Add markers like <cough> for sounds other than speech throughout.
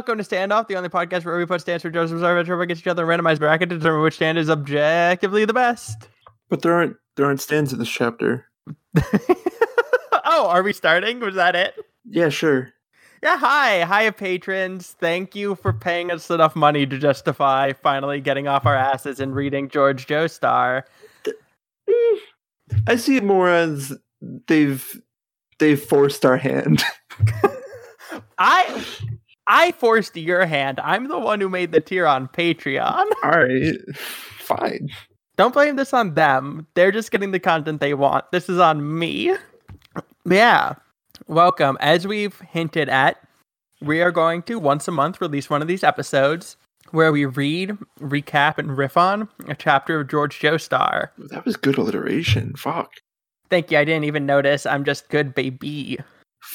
welcome to Standoff, the only podcast where we put stands for Joseph Zarvich over against each other in a randomized bracket to determine which stand is objectively the best. But there aren't there aren't stands in this chapter. <laughs> oh, are we starting? Was that it? Yeah, sure. Yeah, hi. Hi, patrons. Thank you for paying us enough money to justify finally getting off our asses and reading George Joestar. I see it more as they've they've forced our hand. <laughs> I I forced your hand. I'm the one who made the tier on Patreon. <laughs> All right, fine. Don't blame this on them. They're just getting the content they want. This is on me. Yeah. Welcome. As we've hinted at, we are going to once a month release one of these episodes where we read, recap, and riff on a chapter of George Joestar. That was good alliteration. Fuck. Thank you. I didn't even notice. I'm just good, baby.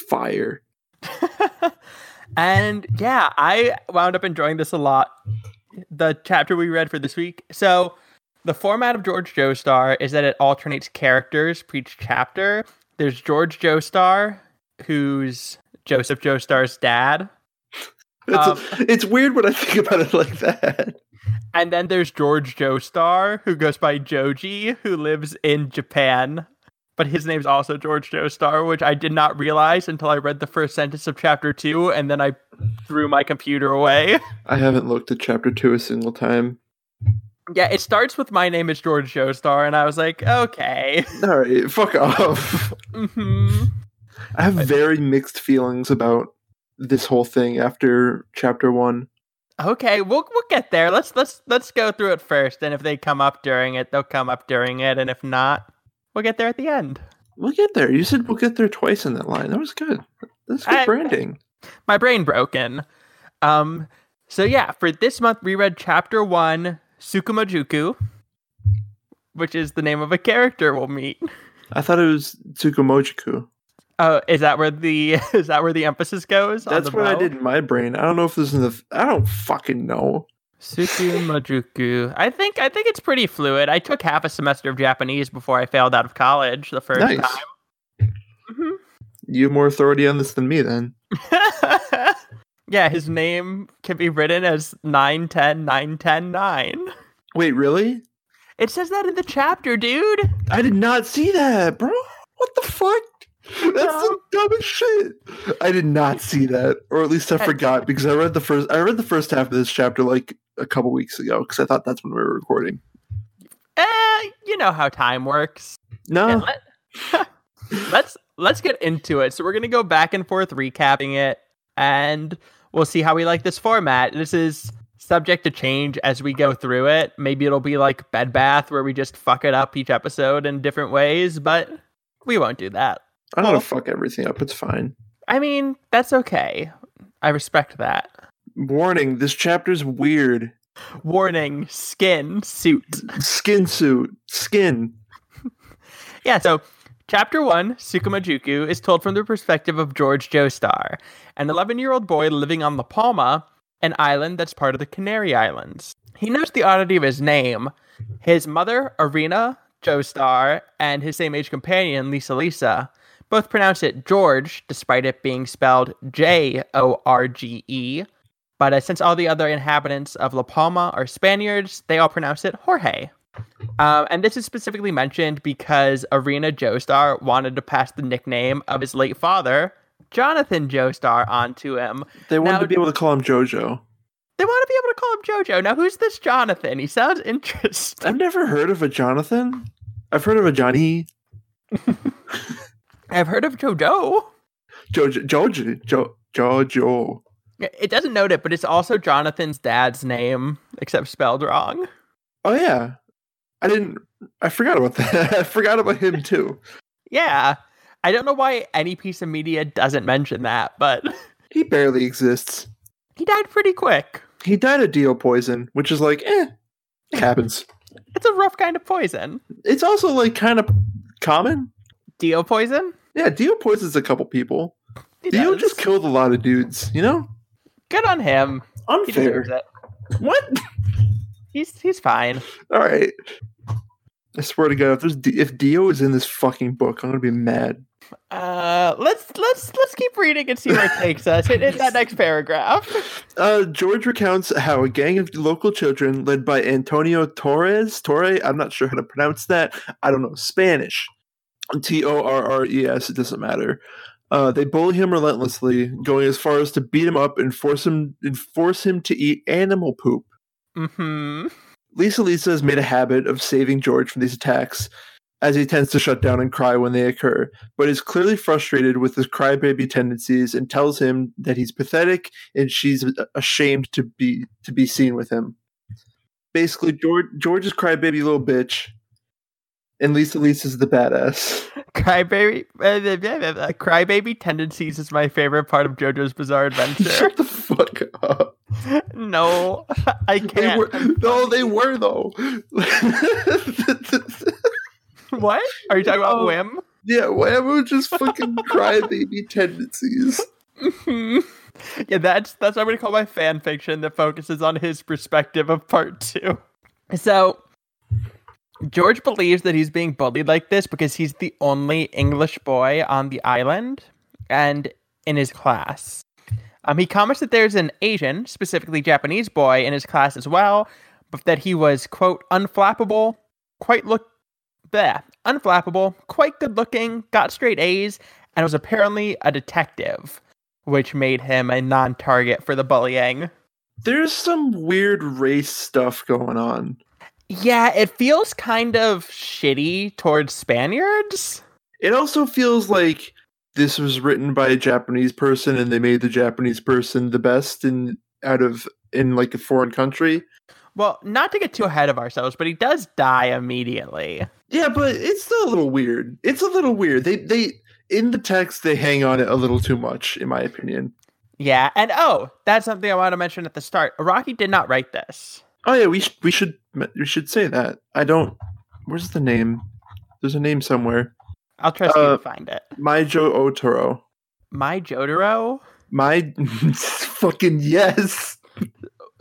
Fire. <laughs> and yeah, I wound up enjoying this a lot. The chapter we read for this week. So, the format of George Joestar is that it alternates characters for each chapter. There's George Joestar, who's Joseph Joestar's dad. It's, um, a, it's weird when I think about it like that. And then there's George Joestar, who goes by Joji, who lives in Japan but his name's also George Joestar, which I did not realize until I read the first sentence of chapter two, and then I threw my computer away. <laughs> I haven't looked at chapter two a single time. Yeah, it starts with my name is George Joestar, and I was like, okay. <laughs> All right, fuck off. mm-hmm. I have very mixed feelings about this whole thing after chapter one. Okay, we'll we'll get there. Let's let's let's go through it first, and if they come up during it, they'll come up during it, and if not, We'll get there at the end. We'll get there. You said we'll get there twice in that line. That was good. That's good I, branding. My brain broken. Um. So yeah, for this month we read chapter one, Tsukumojuku, which is the name of a character we'll meet. I thought it was Tsukumojuku. Oh, is that where the <laughs> is that where the emphasis goes? That's what bow? I did in my brain. I don't know if this is the. I don't fucking know. Suku Majuku. I think I think it's pretty fluid. I took half a semester of Japanese before I failed out of college the first nice. time. Mm-hmm. You have more authority on this than me, then. <laughs> yeah, his name can be written as 910 910 9. Wait, really? It says that in the chapter, dude. I did not see that, bro. What the fuck? That's the dumbest shit. I did not see that, or at least I forgot because I read the first. I read the first half of this chapter like a couple weeks ago because I thought that's when we were recording. Eh, you know how time works. No. Let, <laughs> let's let's get into it. So we're gonna go back and forth recapping it, and we'll see how we like this format. This is subject to change as we go through it. Maybe it'll be like Bed Bath where we just fuck it up each episode in different ways, but we won't do that. I don't well, fuck everything up. It's fine. I mean, that's okay. I respect that. Warning: This chapter's weird. Warning: Skin suit. Skin suit. Skin. <laughs> yeah. So, chapter one, Tsukumojuku, is told from the perspective of George Joestar, an 11-year-old boy living on La Palma, an island that's part of the Canary Islands. He knows the oddity of his name. His mother, Erina Joestar, and his same age companion, Lisa Lisa, both pronounce it George, despite it being spelled J O R G E. But uh, since all the other inhabitants of La Palma are Spaniards, they all pronounce it Jorge. Um, and this is specifically mentioned because Erina Joestar wanted to pass the nickname of his late father, Jonathan Joestar, onto him. They wanted now, to be able to call him Jojo. They want to be able to call him Jojo. Now, who's this Jonathan? He sounds interesting. I've never heard of a Jonathan. I've heard of a Johnny. <laughs> I've heard of Jojo. Jojo, Jojo, jo, Jojo. It doesn't note it, but it's also Jonathan's dad's name, except spelled wrong. Oh yeah, I didn't. I forgot about that. <laughs> I forgot about him too. yeah, I don't know why any piece of media doesn't mention that, but <laughs> he barely exists. He died pretty quick. He died of Dio poison, which is like, eh, it happens. it's a rough kind of poison. It's also like kind of common. Dio poison? Yeah, Dio poisons a couple people. He Dio does. just killed a lot of dudes, you know? Good on him. Unfair. What? He's he's fine. All right. I swear to God, if there's D- if Dio is in this fucking book, I'm gonna be mad. Uh, let's let's let's keep reading and see where it takes <laughs> us. Hit, hit that next paragraph. Uh, George recounts how a gang of local children, led by Antonio Torres, Torre, I'm not sure how to pronounce that. I don't know Spanish. T O R R E S. It doesn't matter. Uh, they bully him relentlessly, going as far as to beat him up and force him and force him to eat animal poop. Hmm. Lisa Lisa has made a habit of saving George from these attacks, as he tends to shut down and cry when they occur, but is clearly frustrated with his crybaby tendencies and tells him that he's pathetic and she's ashamed to be to be seen with him. Basically, George George is crybaby little bitch, and Lisa Lisa's the badass. <laughs> Crybaby, uh, crybaby tendencies is my favorite part of JoJo's Bizarre Adventure. <laughs> Shut the fuck up. no, <laughs> I They can't. were, no, they were though. What are you talking about? Oh. Whim? yeah, whatever, just fucking crybaby tendencies. Yeah, that's that's what I'm gonna call my fan fiction that focuses on his perspective of part two. So George believes that he's being bullied like this because he's the only English boy on the island and in his class. Um, he comments that there's an Asian, specifically Japanese boy in his class as well, but that he was quote unflappable, quite look, bleh, unflappable, quite good looking, got straight A's, and was apparently a detective, which made him a non-target for the bullying. There's some weird race stuff going on. Yeah, it feels kind of shitty towards Spaniards. It also feels like this was written by a Japanese person and they made the Japanese person the best in out of in like a foreign country. Well, not to get too ahead of ourselves, but he does die immediately. Yeah, but it's still a little weird. It's a little weird. They they in the text they hang on it a little too much, in my opinion. Yeah, and oh, that's something I want to mention at the start. Araki did not write this. Oh yeah, we sh- we should we should say that. I don't. Where's the name? There's a name somewhere. I'll trust you Uh, to find it. Maijo Otoro. My Jotaro? <laughs> My fucking yes.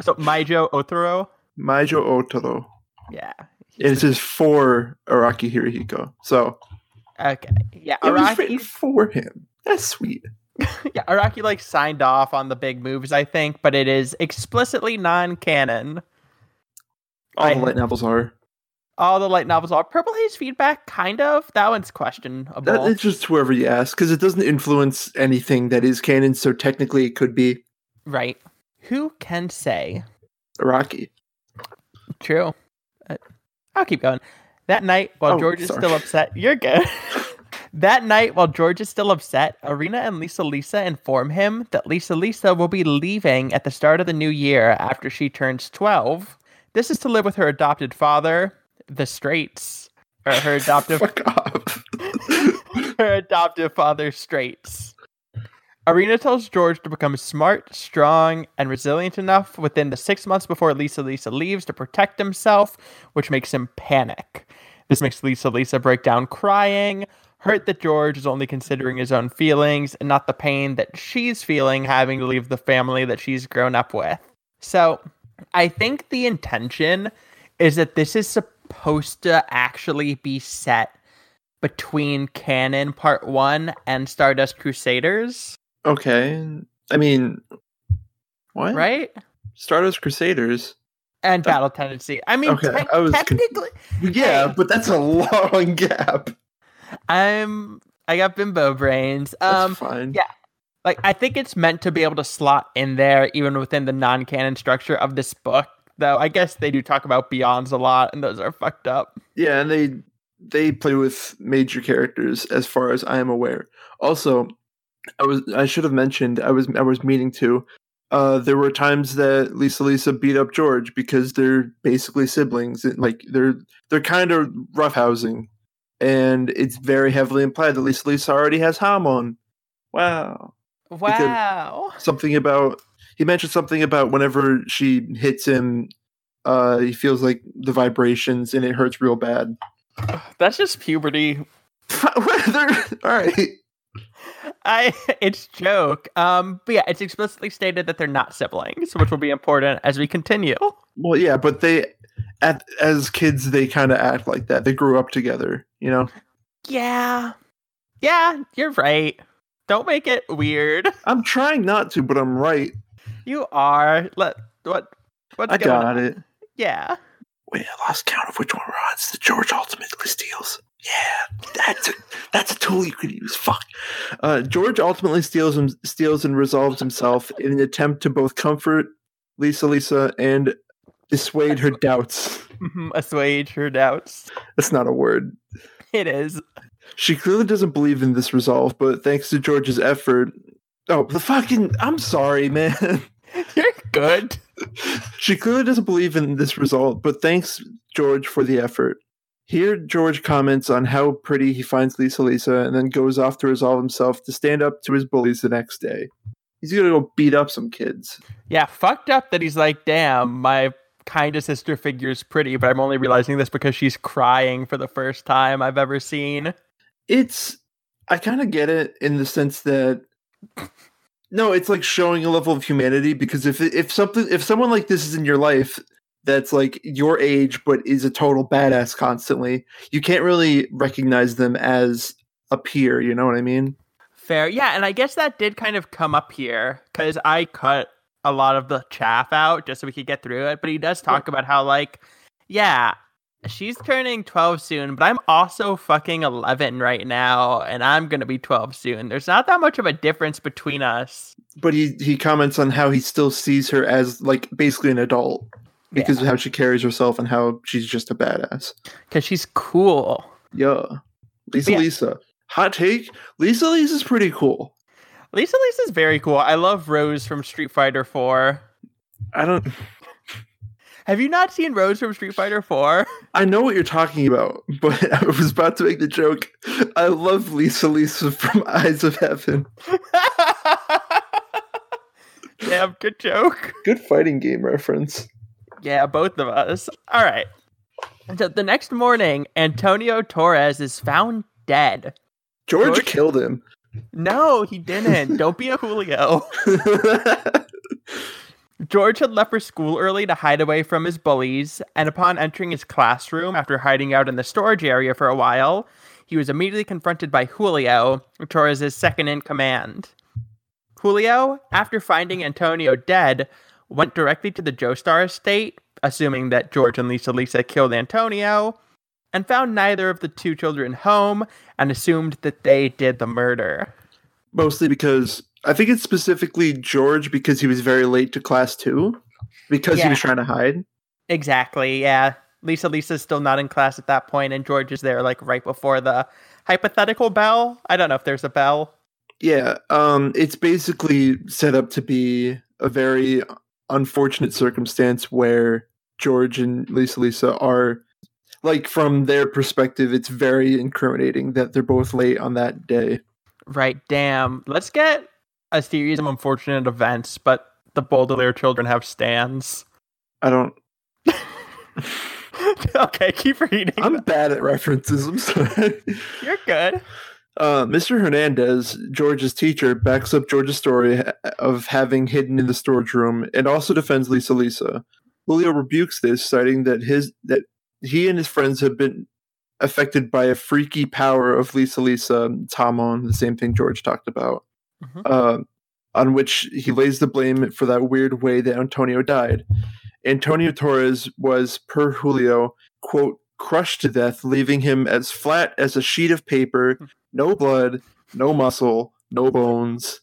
So Maijo Otaro? Maijo Otoro. Yeah. It is for Araki Hirohiko. So Okay. Yeah, it was written Araki for him. That's sweet. <laughs> yeah, Araki like signed off on the big moves, I think, but it is explicitly non-canon. All I- the light novels are. All the light novels are Purple Haze feedback, kind of. That one's questionable. That, it's just whoever you ask, because it doesn't influence anything that is canon. So technically, it could be right. Who can say? Rocky. True. Uh, I'll keep going. That night, while Oh, George is sorry. still upset, you're good. <laughs> that night, while George is still upset, Erina and Lisa Lisa inform him that Lisa Lisa will be leaving at the start of the new year after she turns 12. This is to live with her adopted father, the Straits, or her <laughs> adoptive <laughs> her adoptive father Straits. Erina tells George to become smart, strong, and resilient enough within the six months before Lisa Lisa leaves to protect himself, which makes him panic. This makes Lisa Lisa break down crying, hurt that George is only considering his own feelings and not the pain that she's feeling having to leave the family that she's grown up with. So, I think the intention is that this is supposed to actually be set between Canon Part 1 and Stardust Crusaders, okay. I mean, what? right? Stardust Crusaders. And Battle Tendency. I mean, Okay, te- I was con- technically, Yeah, Hey. but that's a long <laughs> gap. I'm I got bimbo brains. That's Um, fine. yeah. Like I think it's meant to be able to slot in there even within the non-canon structure of this book. Though I guess they do talk about beyonds a lot, and those are fucked up. Yeah, and they they play with major characters as far as I am aware. Also, I was I should have mentioned I was I was meaning to. Uh, there were times that Lisa Lisa beat up George because they're basically siblings. and, Like they're they're kind of roughhousing, and it's very heavily implied that Lisa Lisa already has Hamon. Wow, Wow. something about he mentioned something about whenever she hits him, uh, he feels like the vibrations and it hurts real bad. <sighs> That's just puberty. <laughs> All right. I it's joke. Um, but yeah, it's explicitly stated that they're not siblings, which will be important as we continue. Well, yeah, but they, at, as kids, they kind of act like that. They grew up together, you know. Yeah. Yeah, you're right. Don't make it weird. <laughs> I'm trying not to, but I'm right. You are. Let what? What's I got on? it. Yeah. Wait, I lost count of which one. It's the George ultimately steals. Yeah, that's a that's a tool you could use. Fuck. Uh, George ultimately steals him, steals and resolves himself in an attempt to both comfort Lisa Lisa and dissuade her <laughs> doubts. Assuage her doubts. That's not a word. It is. She clearly doesn't believe in this resolve, but thanks to George's effort. Oh, the fucking. I'm sorry, man. <laughs> You're good. she clearly doesn't believe in this result, but thanks, George, for the effort. Here, George comments on how pretty he finds Lisa Lisa and then goes off to resolve himself to stand up to his bullies the next day. He's gonna go beat up some kids. Yeah, fucked up that he's like, damn, my kind of sister figure is pretty, but I'm only realizing this because she's crying for the first time I've ever seen. It's. I kind of get it in the sense that. No, it's like showing a level of humanity because if if something if someone like this is in your life that's like your age but is a total badass constantly, you can't really recognize them as a peer. You know what I mean? Fair. Yeah, and I guess that did kind of come up here because I cut a lot of the chaff out just so we could get through it. But he does talk about how, like, yeah, she's turning 12 soon, but I'm also fucking 11 right now, and I'm going to be 12 soon. There's not that much of a difference between us. But he he comments on how he still sees her as like basically an adult because of how she carries herself and how she's just a badass. Because she's cool. Yeah, Lisa Yeah. Lisa. Hot take: Lisa Lisa's pretty cool. Lisa Lisa's very cool. I love Rose from Street Fighter 4. I don't. Have you not seen Rose from Street Fighter 4? I know what you're talking about, <laughs> but I was about to make the joke. I love Lisa Lisa from Eyes of Heaven. <laughs> Damn, good joke. Good fighting game reference. Yeah, both of us. All right. So the next morning, Antonio Torres is found dead. George, George? killed him. No, he didn't. Don't be a <laughs> Julio. George had left for school early to hide away from his bullies, and upon entering his classroom after hiding out in the storage area for a while, he was immediately confronted by Julio, Torres' second in command. Julio, after finding Antonio dead, went directly to the Joestar estate, assuming that George and Lisa Lisa killed Antonio, and found neither of the two children home and assumed that they did the murder. Mostly because I think it's specifically George because he was very late to class two because he was trying to hide. Exactly, yeah. Lisa Lisa's still not in class at that point, and George is there like right before the hypothetical bell. I don't know if there's a bell. Yeah, um, it's basically set up to be a very unfortunate circumstance where George and Lisa Lisa are like from their perspective, it's very incriminating that they're both late on that day. Right, damn. Let's get a series of unfortunate events, but the Baudelaire children have stands. I don't. <laughs> okay, keep reading. I'm bad at references. I'm sorry. You're good. Uh, Mr. Hernandez, George's teacher, backs up George's story of having hidden in the storage room and also defends Lisa Lisa. Julio rebukes this, citing that his that he and his friends have been affected by a freaky power of Lisa Lisa Hamon, the same thing George talked about, Mhm. uh, on which he lays the blame for that weird way that Antonio died. Antonio Torres was, per Julio, quote, crushed to death, leaving him as flat as a sheet of paper, no blood, no muscle, no bones,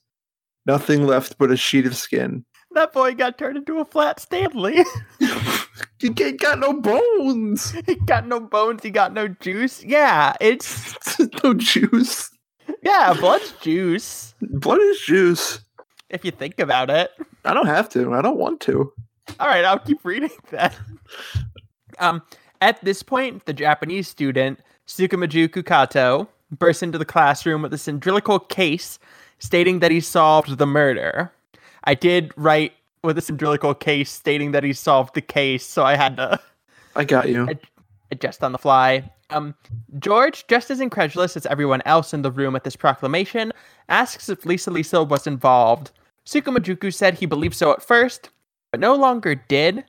nothing left but a sheet of skin. That boy got turned into a flat Stanley. <laughs> he ain't got no bones, <laughs> he got no bones, he got no juice. Yeah, it's <laughs> no juice. yeah, blood's juice. Blood is juice. If you think about it. I don't have to. I don't want to. All right, I'll keep reading <laughs> that. Um, at this point, the Japanese student Sukumajuku Kato bursts into the classroom with a cylindrical case stating that he solved the murder. I did write with a cylindrical case stating that he solved the case, so I had to I got you. Adjust on the fly. Um, George, just as incredulous as everyone else in the room at this proclamation, asks if Lisa Lisa was involved. Sukumajuku said he believed so at first, but no longer did,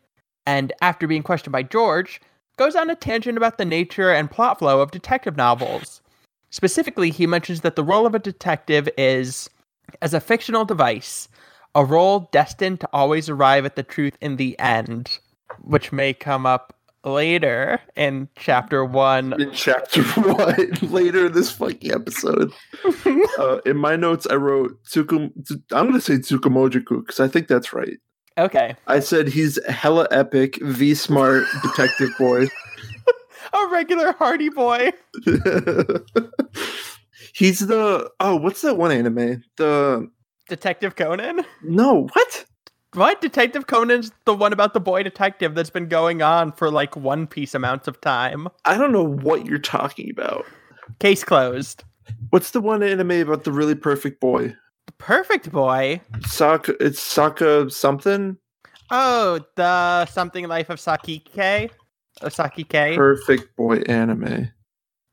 and after being questioned by George, goes on a tangent about the nature and plot flow of detective novels. Specifically, he mentions that the role of a detective is as a fictional device, a role destined to always arrive at the truth in the end, which may come up later in chapter one. In chapter <laughs> one, later in this fucking episode. <laughs> uh, in my notes, I wrote Tsukum. I'm going to say Tsukumojiku because I think that's right. Okay. I said he's hella epic, V smart <laughs> detective boy. a regular Hardy boy. he's the oh, what's that one anime? The Detective Conan? No, what? What? Detective Conan's the one about the boy detective that's been going on for like One Piece amounts of time. I don't know what you're talking about. Case closed. What's the one anime about the really perfect boy? The perfect boy? Saka it's Saka something? Oh, the something life of Sakike? Osaki K. Perfect boy anime.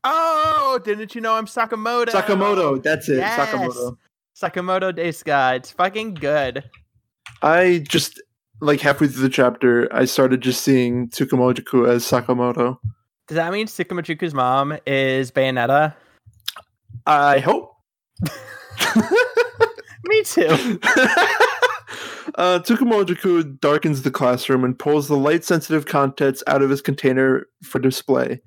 Oh, didn't you know I'm Sakamoto? Sakamoto, that's it. Yes. Sakamoto. Sakamoto Desuga. Uh, it's fucking good. I just like halfway through the chapter, I started just seeing Tsukumojiku as Sakamoto. Does that mean Tsukumojuku's mom is Bayonetta? I hope. <laughs> <laughs> Me too. <laughs> uh, Tsukumojiku darkens the classroom and pulls the light sensitive contents out of his container for display.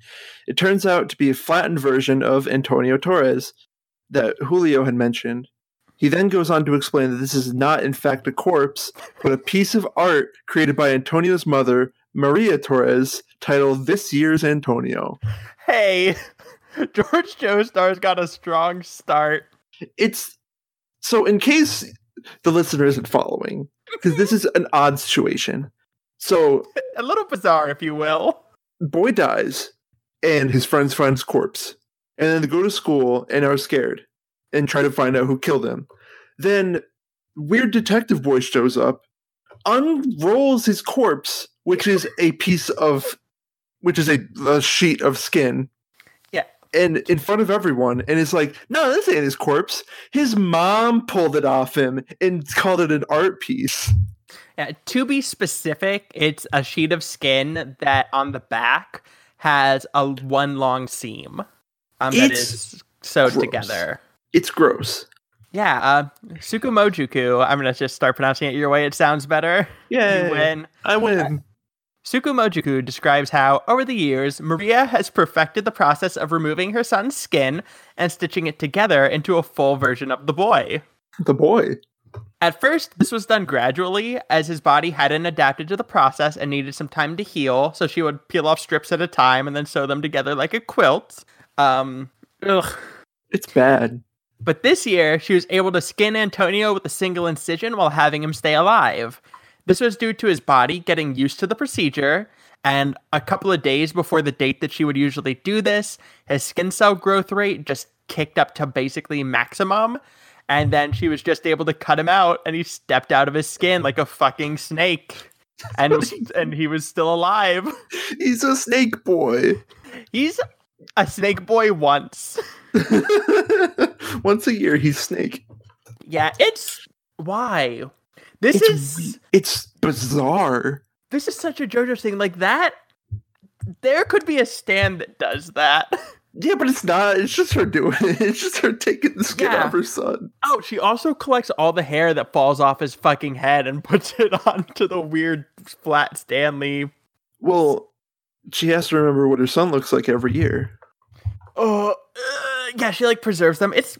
It turns out to be a flattened version of Antonio Torres that Julio had mentioned. He then goes on to explain that this is not, in fact, a corpse, but a piece of art created by Antonio's mother, Maria Torres, titled This Year's Antonio. Hey, <laughs> George Joestar's got a strong start. It's so, in case the listener isn't following, because this is an odd situation. So, <laughs> a little bizarre, if you will. Boy dies, and his friends find his corpse. And then they go to school and are scared and try to find out who killed him. Then weird detective boy shows up, unrolls his corpse, which is a piece of, which is a, a sheet of skin. Yeah. And in front of everyone, and it's like, no, this ain't his corpse. His mom pulled it off him and called it an art piece. Yeah, to be specific, it's a sheet of skin that on the back has a one long seam um, that is sewed gross. together. It's gross. Yeah, uh, Tsukumojuku. I'm gonna just start pronouncing it your way. It sounds better. Yeah, win. I win. Uh, Tsukumojuku describes how, over the years, Maria has perfected the process of removing her son's skin and stitching it together into a full version of the boy. The boy. At first, this was done gradually, as his body hadn't adapted to the process and needed some time to heal, so she would peel off strips at a time and then sew them together like a quilt. Um, ugh. It's bad. But this year, she was able to skin Antonio with a single incision while having him stay alive. This was due to his body getting used to the procedure, and a couple of days before the date that she would usually do this, his skin cell growth rate just kicked up to basically maximum. And then she was just able to cut him out, and he stepped out of his skin like a fucking snake. And <laughs> and he was still alive. He's a snake boy. He's a snake boy once. <laughs> <laughs> once a year, he's snake. Yeah, it's why this it's, is it's bizarre. This is such a JoJo thing. Like that, there could be a stand that does that. <laughs> Yeah, but it's not. It's just her doing it. It's just her taking the skin yeah. off her son. Oh, she also collects all the hair that falls off his fucking head and <laughs> puts it onto the weird flat Stanley. Well, she has to remember what her son looks like every year. Oh, uh, yeah, she like preserves them. It's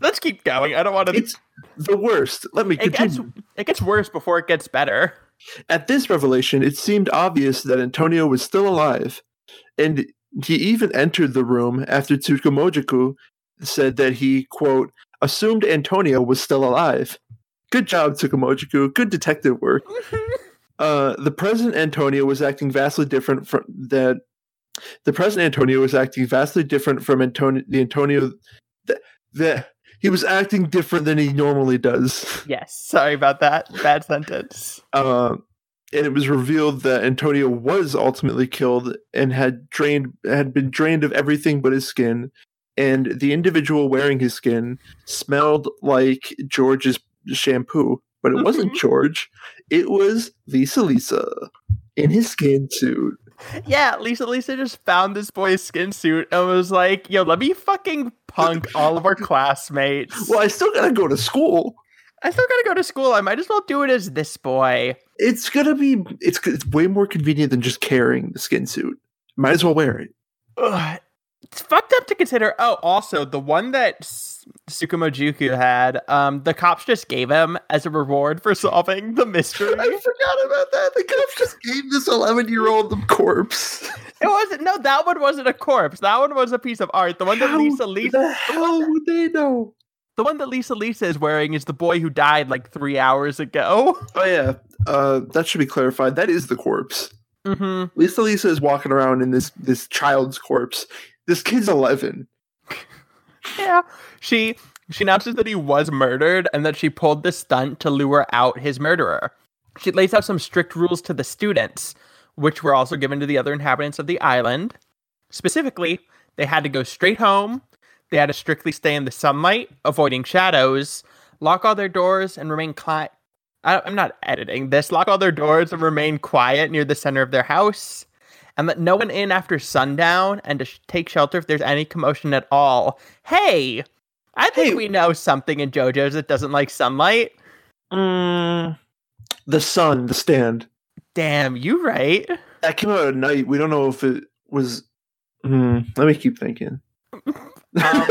let's keep going. I don't want to. It's the worst. Let me it continue. Gets, it gets worse before it gets better. At this revelation, it seemed obvious that Antonio was still alive, and he even entered the room after Tsukumojiku said that he, quote, assumed Antonio was still alive. Good job, Tsukumojiku. Good detective work. <laughs> uh, the present Antonio was acting vastly different from that. The present Antonio was acting vastly different from Antonio. The Antonio that, that he was acting different than he normally does. <laughs> Yes, sorry about that. Bad sentence. Uh, and it was revealed that Antonio was ultimately killed and had drained had been drained of everything but his skin, and the individual wearing his skin smelled like George's shampoo, but it wasn't George. It was Lisa Lisa in his skin suit. Yeah, Lisa Lisa just found this boy's skin suit and was like, yo, let me fucking punk all of our classmates. Well, I still gotta go to school. I still gotta go to school. I might as well do it as this boy. It's gonna be. It's it's way more convenient than just carrying the skin suit. Might as well wear it. Ugh. It's fucked up to consider. Oh, also the one that S- Tsukumo had, um, the cops just gave him as a reward for solving the mystery. <laughs> I forgot about that. The cops just gave this eleven-year-old the corpse. It wasn't. No, that one wasn't a corpse. That one was a piece of art. The one that How Lisa Lisa, the hell would they know? the one that Lisa Lisa is wearing is the boy who died like three hours ago. Oh yeah, uh, that should be clarified. That is the corpse. Mm-hmm. Lisa Lisa is walking around in this this child's corpse. This kid's eleven. Yeah. She she announces that he was murdered and that she pulled the stunt to lure out his murderer. She lays out some strict rules to the students, which were also given to the other inhabitants of the island. Specifically, they had to go straight home, they had to strictly stay in the sunlight, avoiding shadows, lock all their doors, and remain quiet. I'm not editing this. Lock all their doors and remain quiet near the center of their house, and let no one in after sundown, and to sh- take shelter if there's any commotion at all. Hey, I think Hey. we know something in JoJo's that doesn't like sunlight. Mm, the sun, the stand. Damn, you right. That came out at night. We don't know if it was. Hmm, let me keep thinking. Um,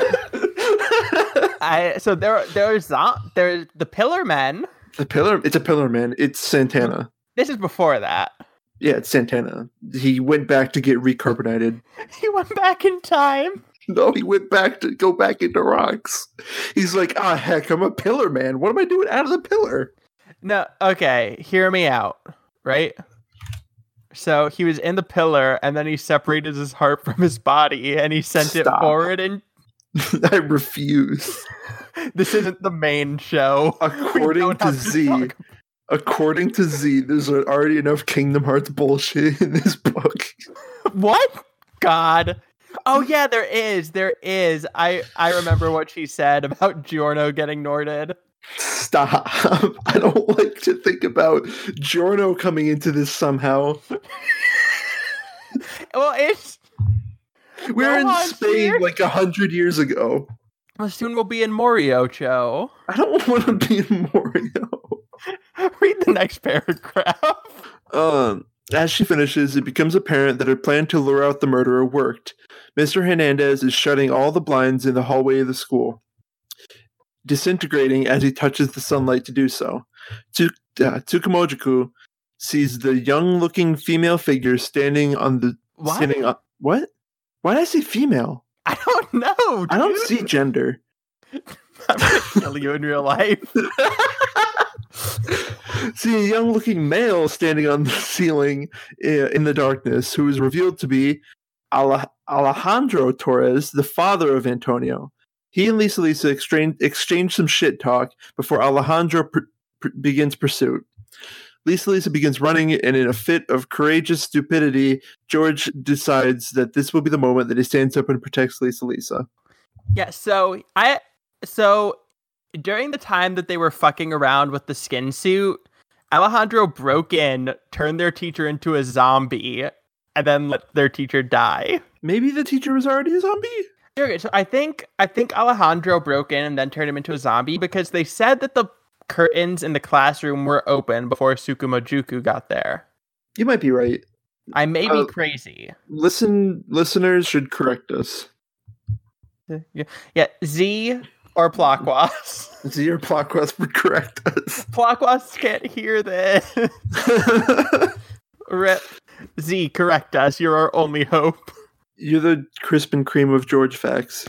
I so there there's zo- there's the Pillar Men. the pillar. It's a pillar man. It's Santana. This is before that. Yeah, it's Santana. He went back to get recarbonated. <laughs> He went back in time. No, he went back to go back into rocks. He's like, ah, heck, I'm a pillar man. What am I doing out of the pillar? No, okay, hear me out, right? So he was in the pillar and then he separated his heart from his body and he sent it Stop. forward and <laughs> I refuse. <laughs> this isn't the main show. According to Z, according to Z, there's already enough Kingdom Hearts bullshit in this book. What? God. Oh yeah, there is. There is. I I remember what she said about Giorno getting Norded. Stop. <laughs> I don't like to think about Giorno coming into this somehow. <laughs> Well, it's We're in Spain here. like a hundred years ago. well, soon we'll be in Morioh-cho. I don't <laughs> want to be in Morioh. The next paragraph. Um, as she finishes, it becomes apparent that her plan to lure out the murderer worked. Mr. Hernandez is shutting all the blinds in the hallway of the school, disintegrating as he touches the sunlight to do so. Tsu- uh, Tsukumojiku sees the young-looking female figure standing on the What? standing on what? Why did I say female? I don't know. I don't see gender. <laughs> I'm gonna kill you in real life. <laughs> <laughs> see a young looking male standing on the <laughs> ceiling in the darkness who is revealed to be Alejandro Torres, the father of Antonio. He and Lisa Lisa exchange, exchange some shit talk before Alejandro begins pursuit. Lisa Lisa begins running, and in a fit of courageous stupidity, George decides that this will be the moment that he stands up and protects Lisa Lisa. Yeah, so I so during the time that they were fucking around with the skin suit, Alejandro broke in, turned their teacher into a zombie, and then let their teacher die. Maybe the teacher was already a zombie? Okay, so I think I think Alejandro broke in and then turned him into a zombie because they said that the curtains in the classroom were open before Sukumojuku got there. You might be right. I may be Oh. crazy. Listen, listeners should correct us. Yeah, yeah Z or Plakwas. Z <laughs> or Plotquest would correct us. Plakwas can't hear this. <laughs> Rip. Z, correct us. You're our only hope. You're the crisp and cream of George facts.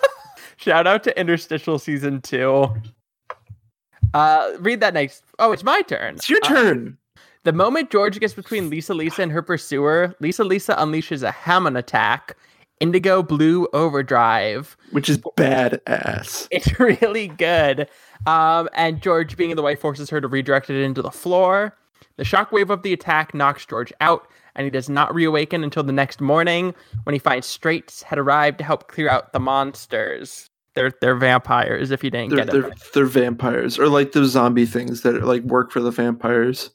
<laughs> Shout out to Interstitial Season 2. Uh, read that next. Oh, it's my turn. It's your Uh, turn. the moment George gets between Lisa Lisa and her pursuer, Lisa Lisa unleashes a Hamon attack, Indigo Blue Overdrive. which is badass. <laughs> It's really good. Um, and George, being in the way, forces her to redirect it into the floor. The shockwave of the attack knocks George out, and he does not reawaken until the next morning when he finds Straits had arrived to help clear out the monsters. They're they're vampires. If you didn't They're, get they're, it, they're vampires, or like those zombie things that like work for the vampires.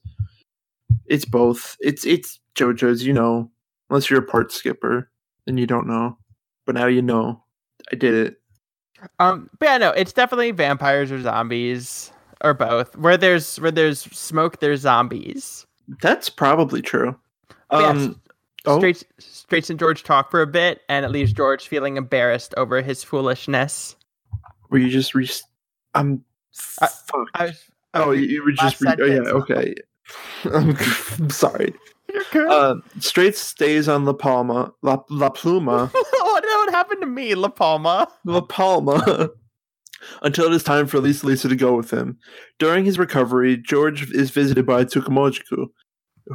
It's both. It's it's JoJo's, you know. Unless you're a part skipper and you don't know. But now you know. I did it. Um, but yeah, no, it's definitely vampires or zombies or both. Where there's where there's smoke, there's zombies. That's probably true. But yeah, Um, oh, Straits, Straits and George talk for a bit, and it leaves George feeling embarrassed over his foolishness. were you just re? I'm. I-. I was, oh, you, you were just. Re- oh, yeah. Okay. <laughs> I'm sorry. Uh, Straight stays on La Palma. La, La Pluma. <laughs> what, what happened to me, La Palma? La Palma. <laughs> Until it is time for Lisa Lisa to go with him. During his recovery, George is visited by Tsukamojiku,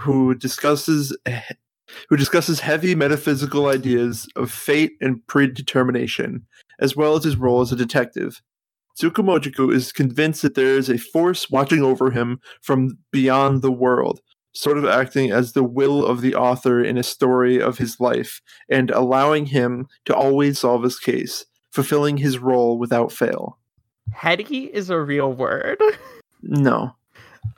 who discusses who discusses heavy metaphysical ideas of fate and predetermination, as well as his role as a detective. Tsukamojiku is convinced that there is a force watching over him from beyond the world, sort of acting as the will of the author in a story of his life, and allowing him to always solve his case, fulfilling his role without fail. Heady is a real word. No.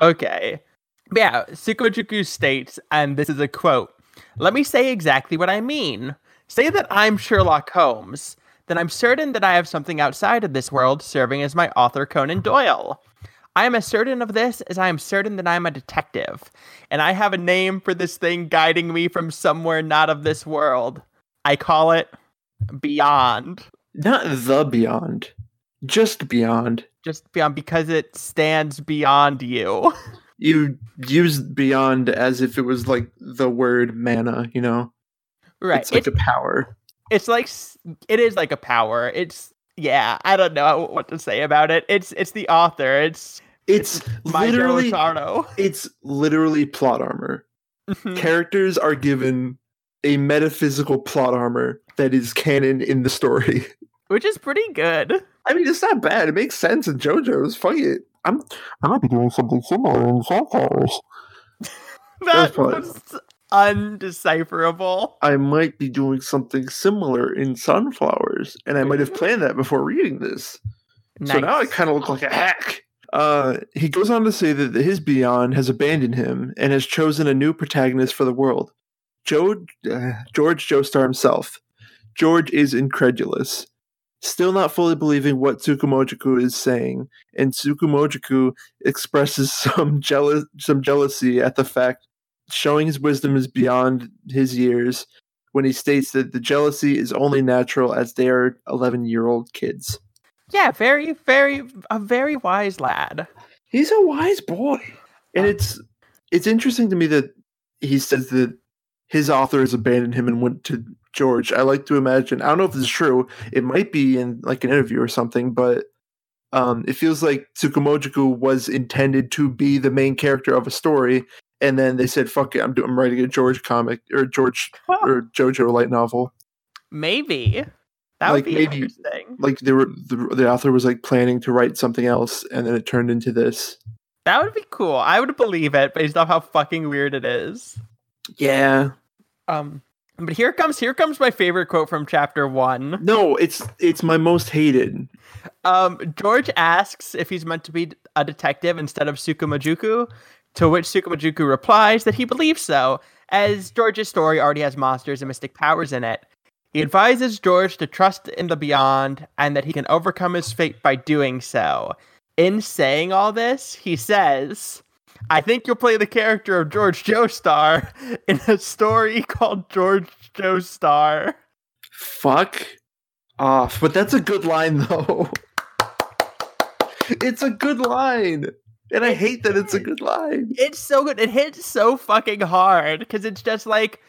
Okay. But yeah, Tsukumojuku states, and this is a quote Let me say exactly what I mean. Say that I'm Sherlock Holmes. Then I'm certain that I have something outside of this world serving as my author Conan Doyle. I am as certain of this as I am certain that I am a detective, and I have a name for this thing guiding me from somewhere not of this world. I call it Beyond. Not the beyond. Just beyond. Just beyond because it stands beyond you. <laughs> You used beyond as if it was like the word mana, you know? right. It's like a power. it's like it is like a power. It's yeah, I don't know what to say about it. It's it's the author. It's It's my literally <laughs> it's literally plot armor. Mm-hmm. Characters are given a metaphysical plot armor that is canon in the story. <laughs> which is pretty good. I mean, it's not bad. It makes sense in JoJo's. Fuck it. I'm I might be doing something similar in Sunflowers. <laughs> That fine. was undecipherable. I might be doing something similar in Sunflowers, and I might have mm-hmm. planned that before reading this. So now I kind of look like a hack. Uh, he goes on to say that his Beyond has abandoned him and has chosen a new protagonist for the world. Joe, uh, George Joestar himself. George is incredulous, still not fully believing what Tsukumojiku is saying, and Tsukumojiku expresses <laughs> some jealous some jealousy at the fact showing his wisdom is beyond his years when he states that the jealousy is only natural as they are 11 year old kids. Yeah, very very a very wise lad. He's a wise boy. And it's it's interesting to me that he says that his author has abandoned him and went to George. I like to imagine. I don't know if this is true. It might be in like an interview or something, but um, it feels like Tsukumojiku was intended to be the main character of a story, and then they said, "Fuck it, I'm, do- I'm writing a George comic or George or JoJo light novel." Maybe that Like, would be maybe- interesting. Like they were the, the author was like planning to write something else, and then it turned into this. That would be cool. I would believe it based off how fucking weird it is. Yeah, Um, but here comes here comes my favorite quote from chapter one. no, it's it's my most hated. Um, George asks if he's meant to be a detective instead of Sukumajuku, to which Sukumajuku replies that he believes so, as George's story already has monsters and mystic powers in it. He advises George to trust in the beyond and that he can overcome his fate by doing so. In saying all this, he says, I think you'll play the character of George Joestar in a story <laughs> called George Joestar. Fuck off. But that's a good line, though. <laughs> it's a good line. And I hate that it's a good line. It's so good. It hits so fucking hard because it's just like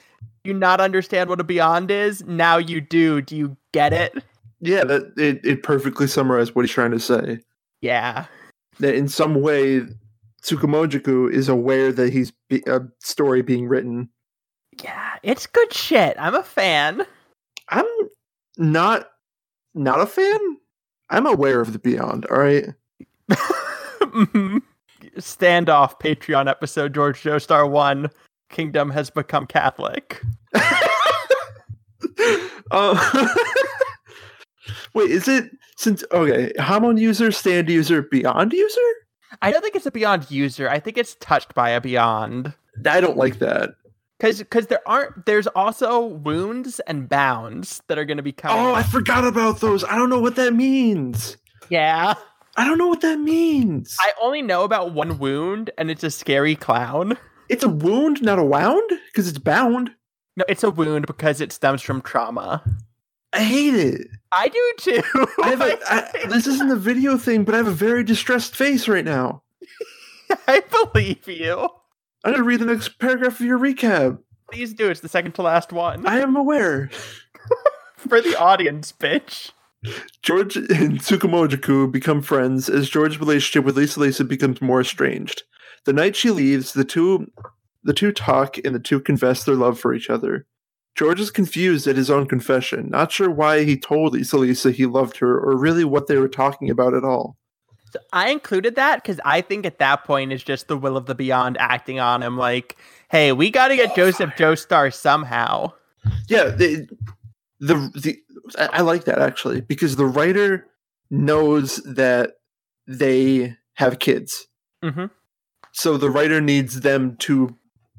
you not understand what a beyond is. Now you do. Do you get it? Yeah, that it, it perfectly summarized what he's trying to say. Yeah. That in some way, Tsukumojiku is aware that he's be, a story being written. Yeah. It's good shit. I'm a fan. I'm not not a fan. I'm aware of the beyond. All right. <laughs> Standoff Patreon episode George Joestar 1 Kingdom has become Catholic. uh, <laughs> <laughs> wait, is it since okay? Hamon user, stand user, beyond user? I don't think it's a beyond user. I think it's touched by a beyond. I don't like that. Because because there aren't there's also wounds and bounds that are going to be coming. Oh, I forgot about those. I don't know what that means. yeah. I don't know what that means. I only know about one wound, and it's a scary clown. It's a wound, not a wound, because it's bound. No, it's a wound because it stems from trauma. I hate it. I do too. I have a, <laughs> I, this isn't a video thing, but I have a very distressed face right now. <laughs> I believe you. I'm gonna read the next paragraph of your recap. Please do. It's the second to last one I am aware. <laughs> for the audience, bitch. George and Tsukumojuku become friends as George's relationship with Lisa Lisa becomes more estranged. The night she leaves, the two the two talk and the two confess their love for each other. George is confused at his own confession, not sure why he told Lisa Lisa he loved her or really what they were talking about at all. So I included that because I think at that point it's just the will of the beyond acting on him. Like, hey, we got to get Joseph Joestar somehow. Yeah, the the, the I like that actually because the writer knows that they have kids. hmm so the writer needs them to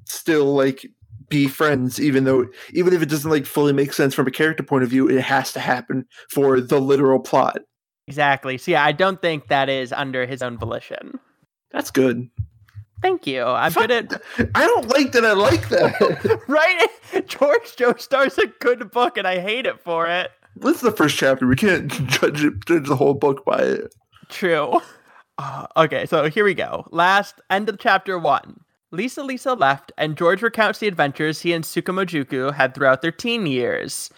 still like be friends even though even if it doesn't like fully make sense from a character point of view it has to happen for the literal plot Exactly. So yeah, I don't think that is under his own volition. that's good Thank you. I'm good at i don't like that i like that <laughs> right. <laughs> George Joestar's a good book, and I hate it for it. this is the first chapter we can't <laughs> judge it, judge the whole book by it True. Uh, okay, so here we go. Last end of chapter one. Lisa Lisa left, and George recounts the adventures he and Tsukumojuku had throughout their teen years.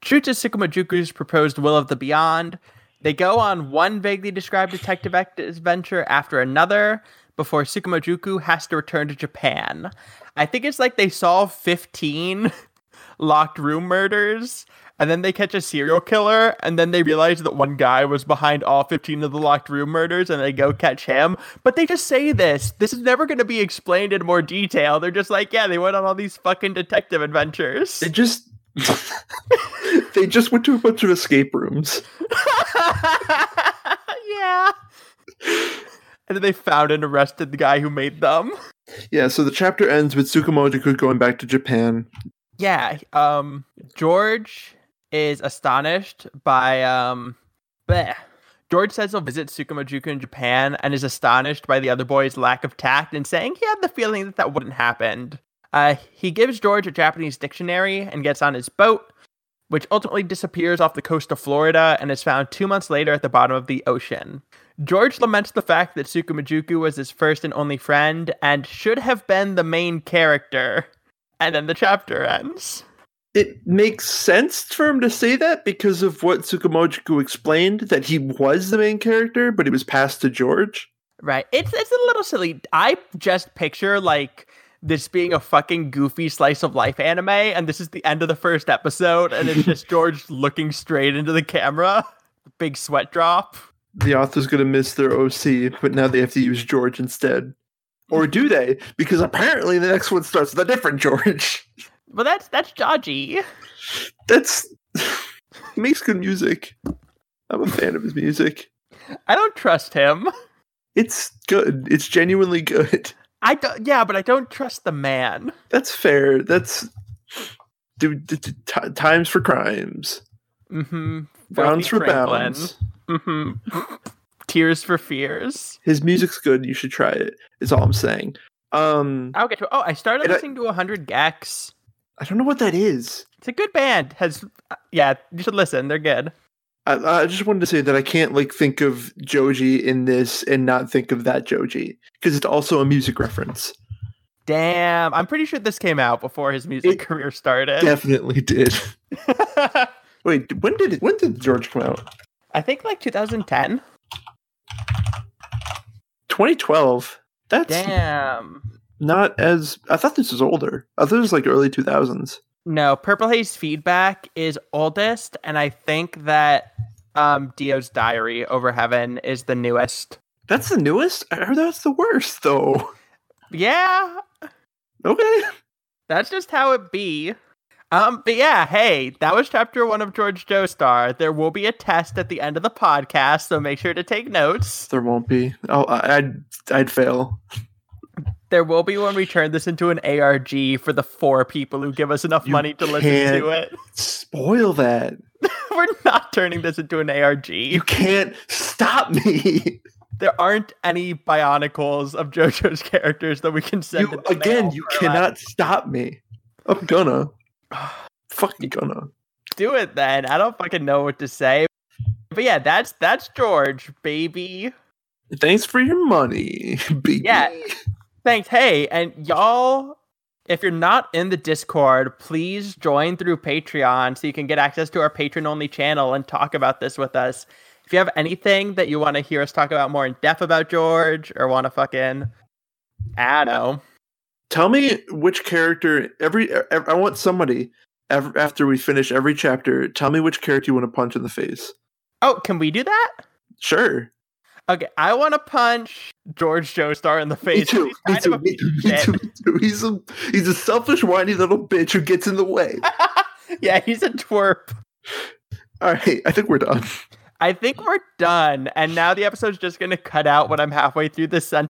True to Tsukumojuku's proposed will of the beyond, they go on one vaguely described detective adventure after another before Tsukumojuku has to return to Japan. I think it's like they solve 15 <laughs> locked room murders and then they catch a serial killer and then they realize that one guy was behind all 15 of the locked room murders and they go catch him. But they just say this. This is never going to be explained in more detail. They're just like yeah they went on all these fucking detective adventures. They just <laughs> they just went to a bunch of escape rooms. <laughs> Yeah. And then they found and arrested the guy who made them. Yeah so the chapter ends with tsukumojuku going back to japan. Yeah um george is astonished by um bleh. george says he'll visit tsukumojuku in japan and is astonished by the other boy's lack of tact and saying he had the feeling that that wouldn't happen uh, he gives george a japanese dictionary and gets on his boat which ultimately disappears off the coast of florida and is found two months later at the bottom of the ocean George laments the fact that Tsukumojuku was his first and only friend and should have been the main character. And then the chapter ends. It makes sense for him to say that because of what Tsukumojuku explained that he was the main character, but he was passed to George. Right. It's it's a little silly. I just picture like this being a fucking goofy slice of life anime, and this is the end of the first episode, and it's just <laughs> George looking straight into the camera. Big sweat drop. The author's going to miss their OC, but now they have to use George instead. Or do they? Because apparently the next one starts with a different George. <laughs> But that's that's Joji. That's. he <laughs> makes good music. I'm a fan of his music. I don't trust him. It's good. It's genuinely good. I don't yeah, but I don't trust the man. That's fair. That's. Dude, t- t- t- times for crimes. Mm-hmm. Bounds for bounds. Mm-hmm. Tears for fears. His music's good. You should try it. Is all I'm saying. Um, I'll get to Oh, I started And I- listening to 100 gecs. I don't know what that is. It's a good band. Has uh, yeah, you should listen. They're good. I, I just wanted to say that I can't like think of Joji in this and not think of that Joji because it's also a music reference. Damn, I'm pretty sure this came out before his music It career started. Definitely did. <laughs> Wait, when did it? When did George come out? I think like 2010. 2012. That's Damn. Not as. I thought this was older. I thought it was like early 2000s. No, Purple Haze Feedback is oldest, and I think that um Dio's Diary Over Heaven is the newest. That's the newest. I heard that's the worst though. Yeah, Okay. that's just how it be. Um, but yeah, hey, that was chapter one of George Joestar. There will be a test at the end of the podcast, so make sure to take notes. There won't be. Oh, I'd I'd fail. There will be when we turn this into an ARG for the four people who give us enough You money to listen to it. Spoil that. <laughs> We're not turning this into an ARG. You can't stop me. there aren't any bionicles of JoJo's characters that we can send. You, again, you cannot stop me. I'm gonna. <sighs> Fucking gonna. do it then. I don't fucking know what to say. But yeah, that's that's George, baby. Thanks for your money, <laughs> baby. Yeah. Thanks. Hey, and y'all, if you're not in the Discord, please join through Patreon so you can get access to our patron only channel and talk about this with us. If you have anything that you want to hear us talk about more in depth about George or want to fucking, I don't know. Tell me which character every, ev I want somebody ev- after we finish every chapter. Tell me which character you want to punch in the face. Oh, can we do that? Sure. Okay, I want to punch George Joestar in the Me face. too. He's Me too. of a Me too. Me too. Me too. He's a he's a selfish, whiny little bitch who gets in the way. <laughs> yeah, he's a twerp. All right, I think we're done. I think we're done. And now the episode's just going to cut out when I'm halfway through the sentence.